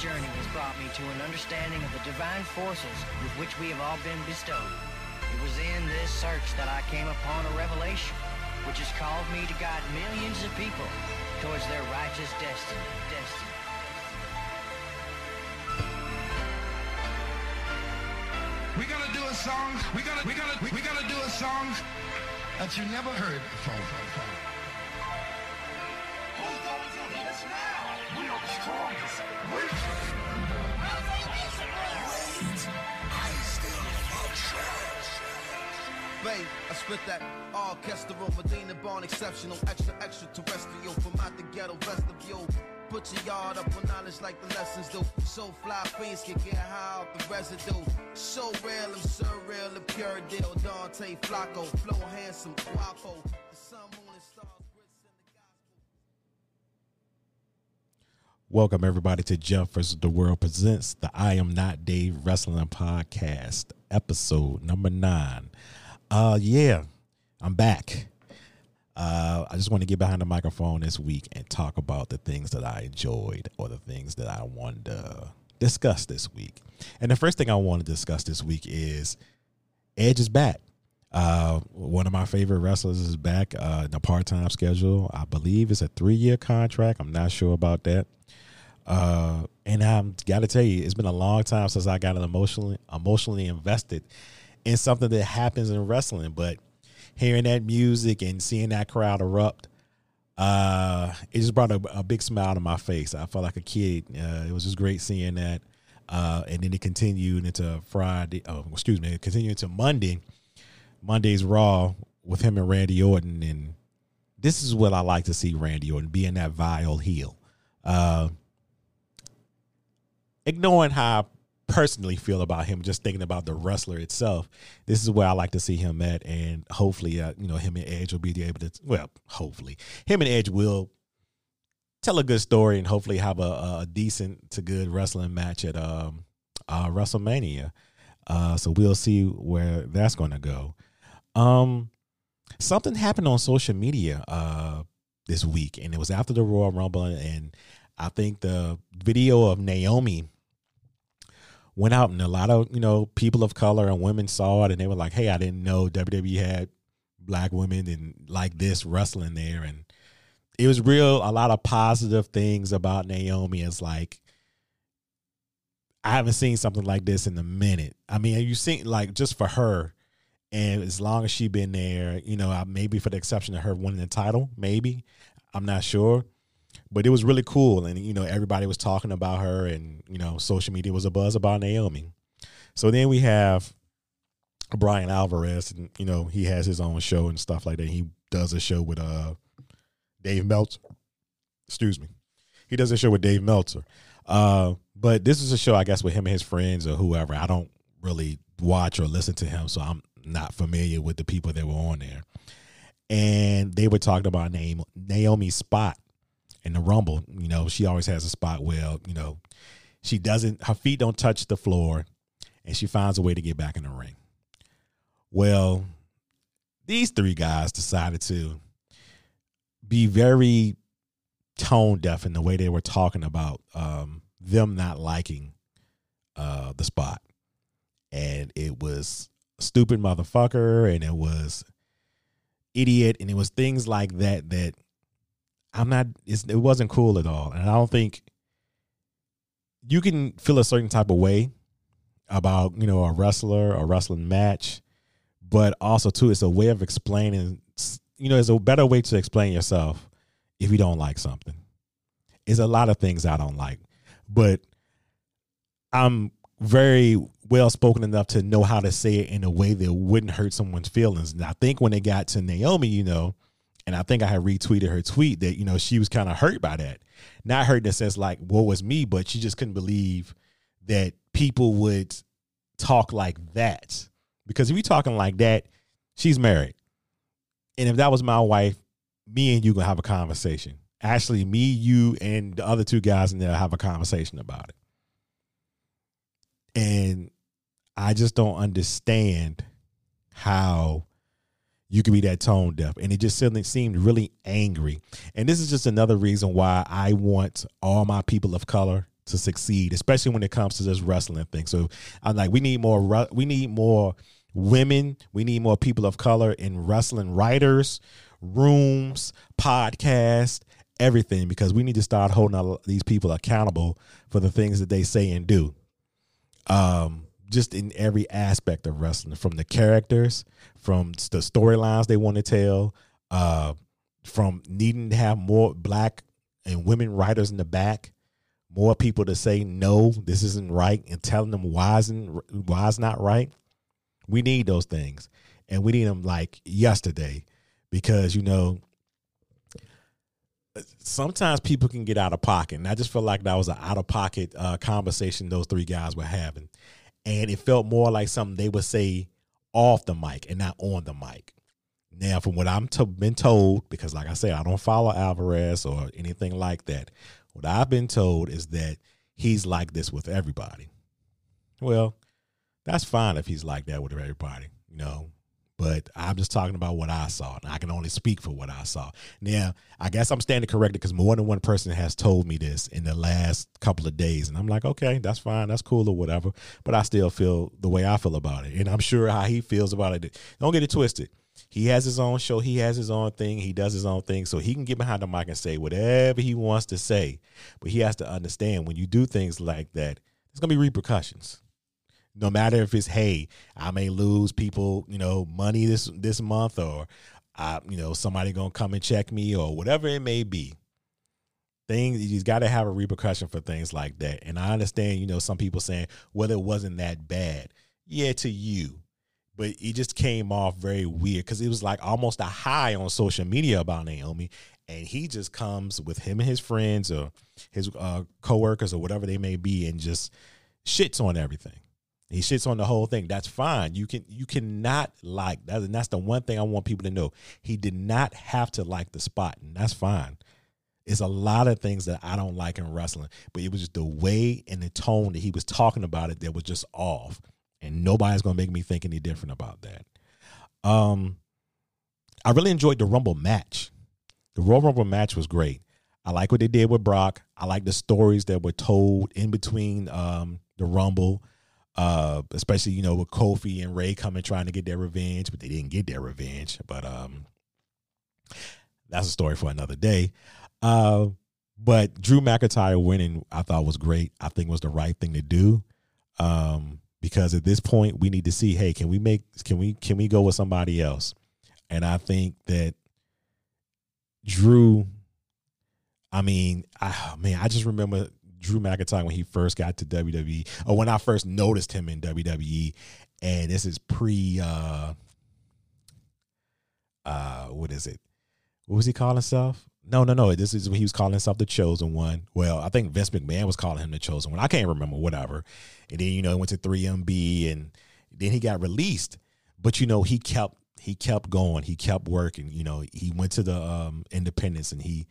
journey has brought me to an understanding of the divine forces with which we have all been bestowed. It was in this search that I came upon a revelation, which has called me to guide millions of people towards their righteous destiny. Destiny. We're gonna do a song. We're gonna we're gonna we're gonna do a song that you never heard before. Babe, I spit that orchestral, Medina born exceptional, extra extraterrestrial from out the ghetto vestibule. Put your yard up on knowledge like the lessons do. So fly fiends can get high off the residue. So real and surreal, the pure deal. Dante Flacco, flow handsome, guapo. Welcome everybody to Jeff vs. the World presents the I Am Not Dave Wrestling Podcast, episode number nine. Uh yeah, I'm back. Uh, I just want to get behind the microphone this week and talk about the things that I enjoyed or the things that I wanted to discuss this week. And the first thing I want to discuss this week is Edge is back. Uh, one of my favorite wrestlers is back uh, in a part time schedule. I believe it's a three year contract. I'm not sure about that. Uh, and I'm got to tell you, it's been a long time since I got emotionally emotionally invested in something that happens in wrestling. But hearing that music and seeing that crowd erupt, uh, it just brought a, a big smile to my face. I felt like a kid. Uh, it was just great seeing that. Uh, and then it continued into Friday. Oh, excuse me, it continued into Monday. Monday's Raw with him and Randy Orton, and this is what I like to see Randy Orton being that vile heel. Uh, ignoring how I personally feel about him, just thinking about the wrestler itself. This is where I like to see him at, and hopefully, uh, you know, him and Edge will be able to. Well, hopefully, him and Edge will tell a good story and hopefully have a, a decent to good wrestling match at um, uh, WrestleMania. Uh, so we'll see where that's going to go. Um, something happened on social media uh, this week, and it was after the Royal Rumble, and I think the video of Naomi went out, and a lot of you know people of color and women saw it, and they were like, "Hey, I didn't know WWE had black women and like this wrestling there," and it was real. A lot of positive things about Naomi. It's like I haven't seen something like this in a minute. I mean, you seen like just for her, and as long as she been there, you know, maybe for the exception of her winning the title, maybe I'm not sure, but it was really cool, and you know, everybody was talking about her, and you know, social media was a buzz about Naomi. So then we have Bryan Alvarez, and you know, he has his own show and stuff like that. He does a show with uh Dave Meltzer. Excuse me, he does a show with Dave Meltzer. Uh, but this is a show, I guess, with him and his friends or whoever. I don't really watch or listen to him, so I'm not familiar with the people that were on there. And they were talking about name Naomi's spot in the Rumble. You know, she always has a spot where you know she doesn't, her feet don't touch the floor, and she finds a way to get back in the ring. Well, these three guys decided to be very tone deaf in the way they were talking about um, them not liking uh, the spot. And it was stupid motherfucker and it was idiot and it was things like that that I'm not it wasn't cool at all. And I don't think you can feel a certain type of way about, you know, a wrestler, a wrestling match, but also too it's a way of explaining you know, it's a better way to explain yourself if you don't like something. It's a lot of things I don't like, but I'm very well spoken enough to know how to say it in a way that wouldn't hurt someone's feelings. And I think when it got to Naomi, you know, and I think I had retweeted her tweet that, you know, she was kind of hurt by that. Not hurt in the sense like, what was me, but she just couldn't believe that people would talk like that. Because if you're talking like that, she's married. And if that was my wife, me and you gonna have a conversation. Actually, me, you, and the other two guys in there have a conversation about it. And I just don't understand how you can be that tone deaf. And it just suddenly seemed really angry. And this is just another reason why I want all my people of color to succeed, especially when it comes to this wrestling thing. So I'm like, we need more. We need more women. We need more people of color in wrestling writers, rooms, podcasts, everything, because we need to start holding these people accountable for the things that they say and do. Um, just in every aspect of wrestling, from the characters, from the storylines they want to tell, uh, from needing to have more black and women writers in the back, more people to say no, this isn't right, and telling them why isn't why it's not right. We need those things, and we need them like yesterday, because you know sometimes people can get out of pocket, and I just feel like that was an out of pocket uh, conversation those three guys were having, and it felt more like something they would say off the mic and not on the mic. Now, from what I'm to, been told, because like I said, I don't follow Alvarez or anything like that. What I've been told is that he's like this with everybody. Well, that's fine if he's like that with everybody, you know. But I'm just talking about what I saw, and I can only speak for what I saw. Now, I guess I'm standing corrected because more than one person has told me this in the last couple of days, and I'm like, okay, that's fine, that's cool or whatever. But I still feel the way I feel about it, and I'm sure how he feels about it. Don't get it twisted he has his own show. He has his own thing. He does his own thing. So he can get behind the mic and say whatever he wants to say. But he has to understand when you do things like that, there's going to be repercussions. No matter if it's, hey, I may lose people, you know, money this this month or I, you know, somebody to come and check me or whatever it may be. Things you got to have a repercussion for things like that. And I understand, you know, some people saying, well, it wasn't that bad. Yeah, to you but it just came off very weird because it was like almost a high on social media about Naomi, and he just comes with him and his friends or his uh, coworkers or whatever they may be, and just shits on everything. He shits on the whole thing. That's fine. You can you cannot like that, and that's the one thing I want people to know. He did not have to like the spot, and that's fine. It's a lot of things that I don't like in wrestling, but it was just the way and the tone that he was talking about it that was just off and nobody's gonna make me think any different about that. Um, I really enjoyed the Rumble match. The Royal Rumble match was great. I like what they did with Brock. I like the stories that were told in between um, the Rumble, uh, especially you know with Kofi and Rey coming trying to get their revenge, but they didn't get their revenge. But um, that's a story for another day. Uh, but Drew McIntyre winning, I thought was great. I think was the right thing to do. Um, because at this point we need to see hey can we make can we can we go with somebody else and i think that drew i mean I, man i just remember drew mcintyre when he first got to wwe or when i first noticed him in wwe and this is pre uh uh what is it what was he calling himself no, no, no. This is when he was calling himself the chosen one. Well, I think Vince McMahon was calling him the chosen one. I can't remember, whatever. And then, you know, he went to 3MB and then he got released. But, you know, he kept he kept going. He kept working. You know, he went to the um independents and he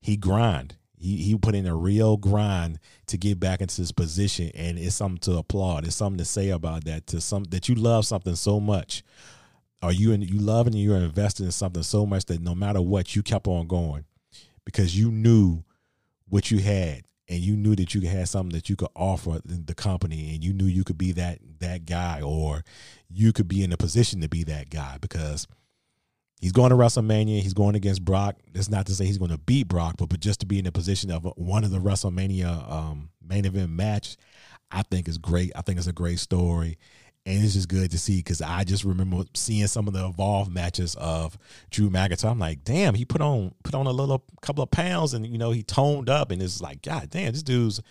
he grind. He he put in a real grind to get back into this position. And it's something to applaud. It's something to say about that. To some that you love something so much. Or you and you love and you're invested in something so much that no matter what, you kept on going because you knew what you had and you knew that you had something that you could offer the company and you knew you could be that that guy or you could be in a position to be that guy because he's going to WrestleMania, he's going against Brock. That's not to say he's going to beat Brock, but, but just to be in the position of one of the WrestleMania um, main event match, I think is great. I think it's a great story and it's just good to see because I just remember seeing some of the evolved matches of Drew McIntyre. I'm like, damn, he put on put on a little couple of pounds, and you know he toned up, and it's like, god damn, this dude's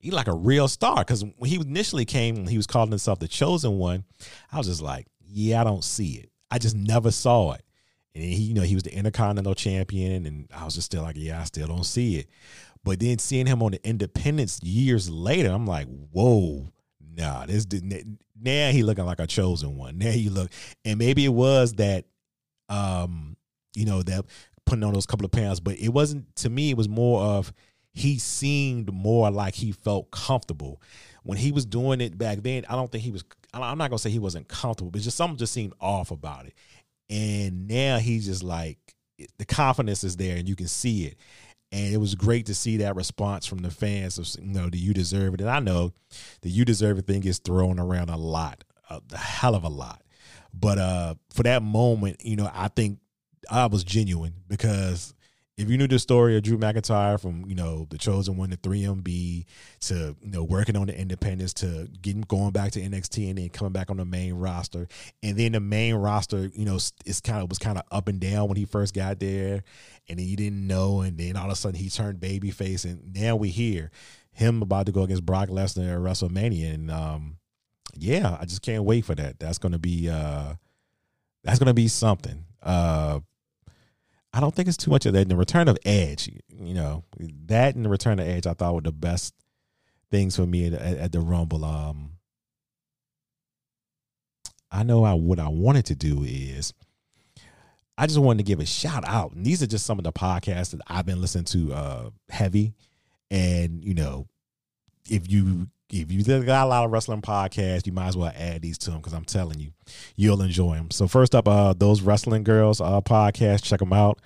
he like a real star. Because when he initially came, he was calling himself the chosen one. I was just like, yeah, I don't see it. I just never saw it. And he, you know, he was the Intercontinental Champion, and I was just still like, yeah, I still don't see it. But then seeing him on the Independents years later, I'm like, whoa, nah, this didn't now he looking like a chosen one. Now he look, and maybe it was that, um, you know, that putting on those couple of pounds, but it wasn't. To me, it was more of he seemed more like he felt comfortable when he was doing it back then. I don't think he was. I'm not gonna say he wasn't comfortable, but just something just seemed off about it. And now he's just like the confidence is there, and you can see it. and it was great to see that response from the fans of you know, do you deserve it? And I know the you deserve it thing gets thrown around a lot, a, a hell of a lot. But uh, for that moment, you know, I think I was genuine because if you knew the story of Drew McIntyre from you know the chosen one to 3MB to you know working on the independents to getting going back to NXT and then coming back on the main roster. And then the main roster you know it's kind of was kind of up and down when he first got there. And then didn't know. And then all of a sudden he turned babyface. And now we hear him about to go against Brock Lesnar at WrestleMania. And um yeah I just can't wait for that. That's gonna be uh that's gonna be something. Uh I don't think it's too much of that. The return of Edge, you know, that and the return of Edge, I thought were the best things for me at, at, at the Rumble. Um, I know I, what I wanted to do is I just wanted to give a shout out. And these are just some of the podcasts that I've been listening to uh, heavy. And, you know, if you if you got a lot of wrestling podcasts, you might as well add these to them because I'm telling you, you'll enjoy them. So first up, uh, those wrestling girls uh, podcast, check them out.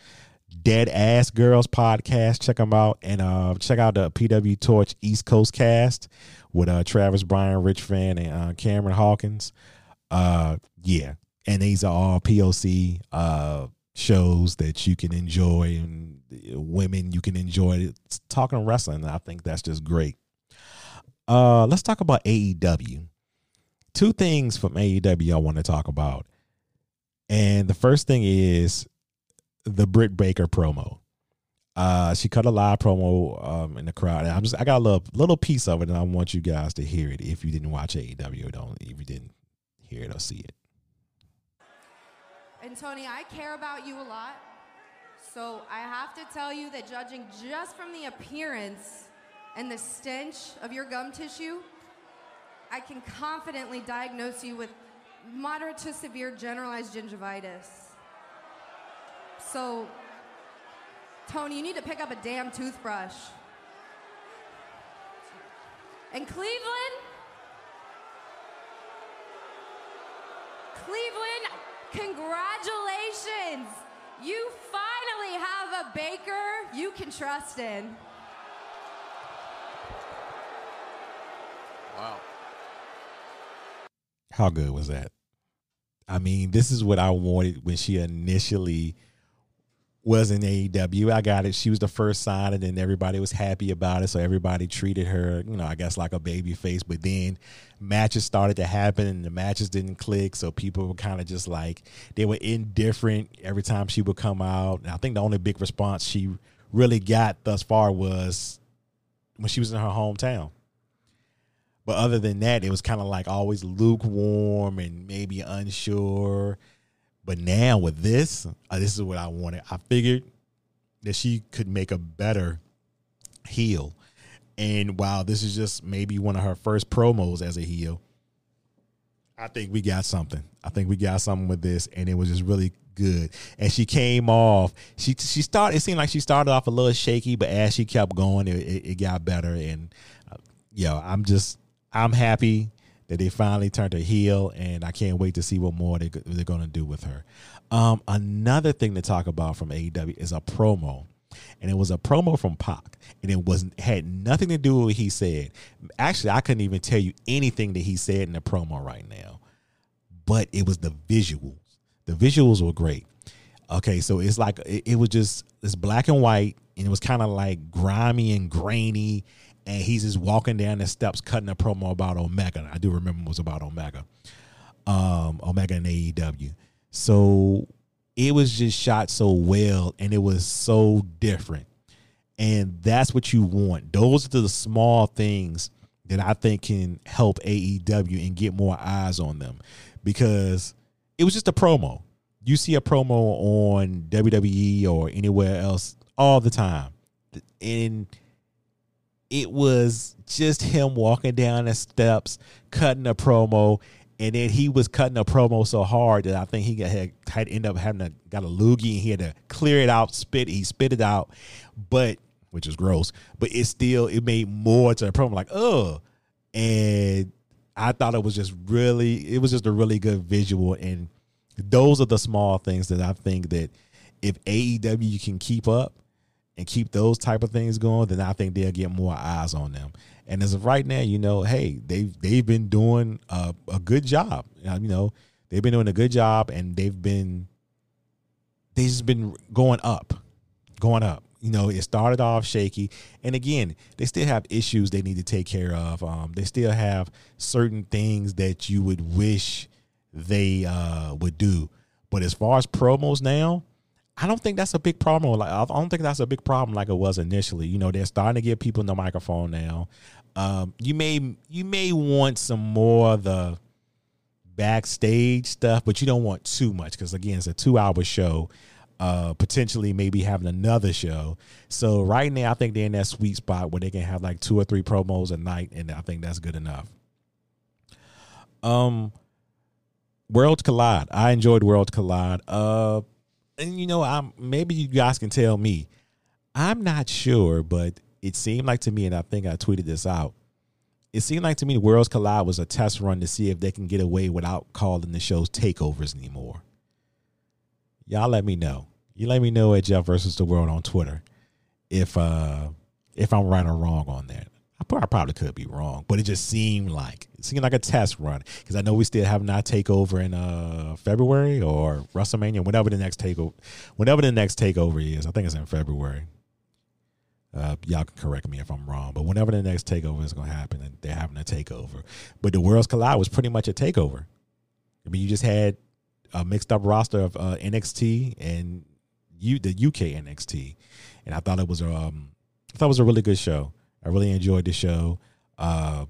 Dead Ass Girls podcast, check them out, and uh, check out the PW Torch East Coast cast with uh, Travis Bryan, Rich Fann, and uh, Cameron Hawkins. Uh, yeah, and these are all POC uh, shows that you can enjoy, and women you can enjoy talking wrestling. I think that's just great. Uh, let's talk about AEW. Two things from AEW I want to talk about. And the first thing is the Britt Baker promo. Uh, she cut a live promo um, in the crowd, and I'm just I got a little little piece of it, and I want you guys to hear it if you didn't watch AEW don't if you didn't hear it or see it. And Tony, I care about you a lot, so I have to tell you that judging just from the appearance and the stench of your gum tissue, I can confidently diagnose you with moderate to severe generalized gingivitis. So, Tony, you need to pick up a damn toothbrush. And Cleveland, Cleveland, congratulations! You finally have a baker you can trust in. How good was that? I mean, this is what I wanted when she initially was in AEW. I got it. She was the first sign, and then everybody was happy about it. So everybody treated her, you know, I guess like a baby face. But then matches started to happen, and the matches didn't click. So people were kind of just like they were indifferent every time she would come out. And I think the only big response she really got thus far was when she was in her hometown. But other than that, it was kind of like always lukewarm and maybe unsure. But now with this, uh, this is what I wanted. I figured that she could make a better heel. And while this is just maybe one of her first promos as a heel, I think we got something. I think we got something with this, and it was just really good. And she came off. She she started. It seemed like she started off a little shaky, but as she kept going, it, it, it got better. And uh, yo, I'm just I'm happy that they finally turned her heel, and I can't wait to see what more they, they're going to do with her. Um, another thing to talk about from AEW is a promo, and it was a promo from Pac, and it was had nothing to do with what he said. Actually, I couldn't even tell you anything that he said in the promo right now, but it was the visuals. The visuals were great. Okay, so it's like it, it was just it's black and white, and it was kind of like grimy and grainy and he's just walking down the steps cutting a promo about Omega. I do remember it was about Omega, um, Omega and AEW. So it was just shot so well, and it was so different, and that's what you want. Those are the small things that I think can help AEW and get more eyes on them, because it was just a promo. You see a promo on WWE or anywhere else all the time, and it was just him walking down the steps, cutting a promo, and then he was cutting a promo so hard that I think he had had ended up having to got a loogie and he had to clear it out, spit he spit it out, but which is gross, but it still it made more to the promo like oh, and I thought it was just really it was just a really good visual and those are the small things that I think that if AEW can keep up and keep those type of things going, then I think they'll get more eyes on them. And as of right now, you know, hey, they've they've been doing a, a good job. Uh, you know, they've been doing a good job, and they've been they've just been going up, going up. You know, it started off shaky, and again, they still have issues they need to take care of. Um, they still have certain things that you would wish they uh, would do. But as far as promos now, I don't think that's a big problem. Like I don't think that's a big problem like it was initially. You know, they're starting to get people the microphone now. Um, you may you may want some more of the backstage stuff, but you don't want too much because again, it's a two hour show. Uh, potentially maybe having another show. So right now, I think they're in that sweet spot where they can have like two or three promos a night, and I think that's good enough. Um, Worlds Collide. I enjoyed Worlds Collide. Uh, and you know, I'm maybe you guys can tell me. I'm not sure, but it seemed like to me, and I think I tweeted this out. It seemed like to me, Worlds Collide was a test run to see if they can get away without calling the shows takeovers anymore y'all let me know. You let me know at Jeff versus the World on Twitter if uh if I'm right or wrong on that. I probably could be wrong, but it just seemed like it seemed like a test run because I know we still have not takeover in uh February or WrestleMania, whenever the next takeover, whenever the next takeover is. I think it's in February. Uh, y'all can correct me if I'm wrong, but whenever the next takeover is going to happen, and they're having a takeover. But the Worlds Collide was pretty much a takeover. I mean, you just had a mixed up roster of uh, NXT and you the UK NXT, and I thought it was um I thought it was a really good show. I really enjoyed the show. Uh,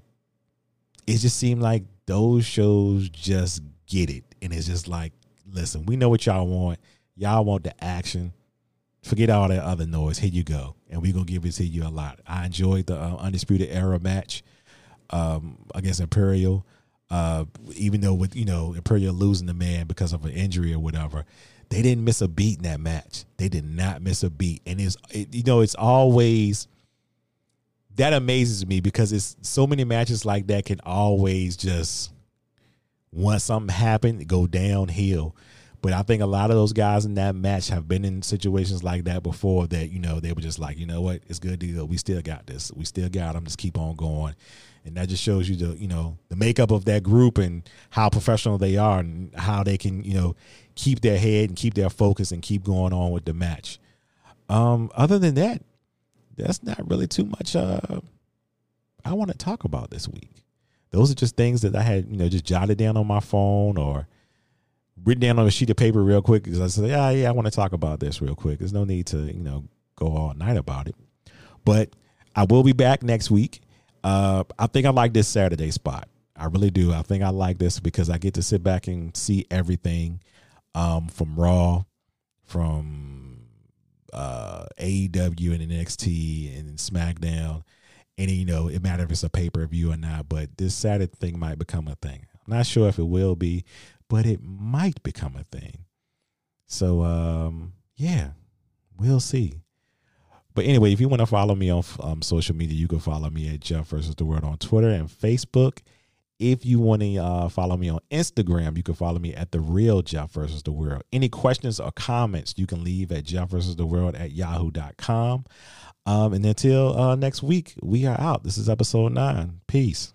it just seemed like those shows just get it, and it's just like, listen, we know what y'all want. Y'all want the action. Forget all that other noise. Here you go, and we're gonna give it to you a lot. I enjoyed the uh, undisputed era match um, against Imperium. Uh, even though with you know Imperium losing the man because of an injury or whatever, they didn't miss a beat in that match. They did not miss a beat, and it's it, you know it's always that amazes me because it's so many matches like that can always just once something happened go downhill. But I think a lot of those guys in that match have been in situations like that before that, you know, they were just like, you know what, it's good go. We still got this. We still got them. Just keep on going and that just shows you the you know the makeup of that group and how professional they are and how they can you know keep their head and keep their focus and keep going on with the match. Um, other than that, that's not really too much. Uh, I want to talk about this week. Those are just things that I had you know just jotted down on my phone or written down on a sheet of paper real quick because I said, yeah, yeah, I want to talk about this real quick. There's no need to you know go all night about it, but I will be back next week. Uh, I think I like this Saturday spot. I really do. I think I like this because I get to sit back and see everything um, from Raw, from uh, AEW and NXT and SmackDown. And you know, it matters if it's a pay per view or not. But this Saturday thing might become a thing. I'm not sure if it will be, but it might become a thing. So um, yeah, we'll see. But anyway, if you want to follow me on um, social media, you can follow me at Jeff versus the World on Twitter and Facebook. If you want to uh, follow me on Instagram, you can follow me at the real Jeff versus the World. Any questions or comments you can leave at Jeff versus the World at yahoo.com. Um, and until uh, next week, we are out. This is episode nine. Peace.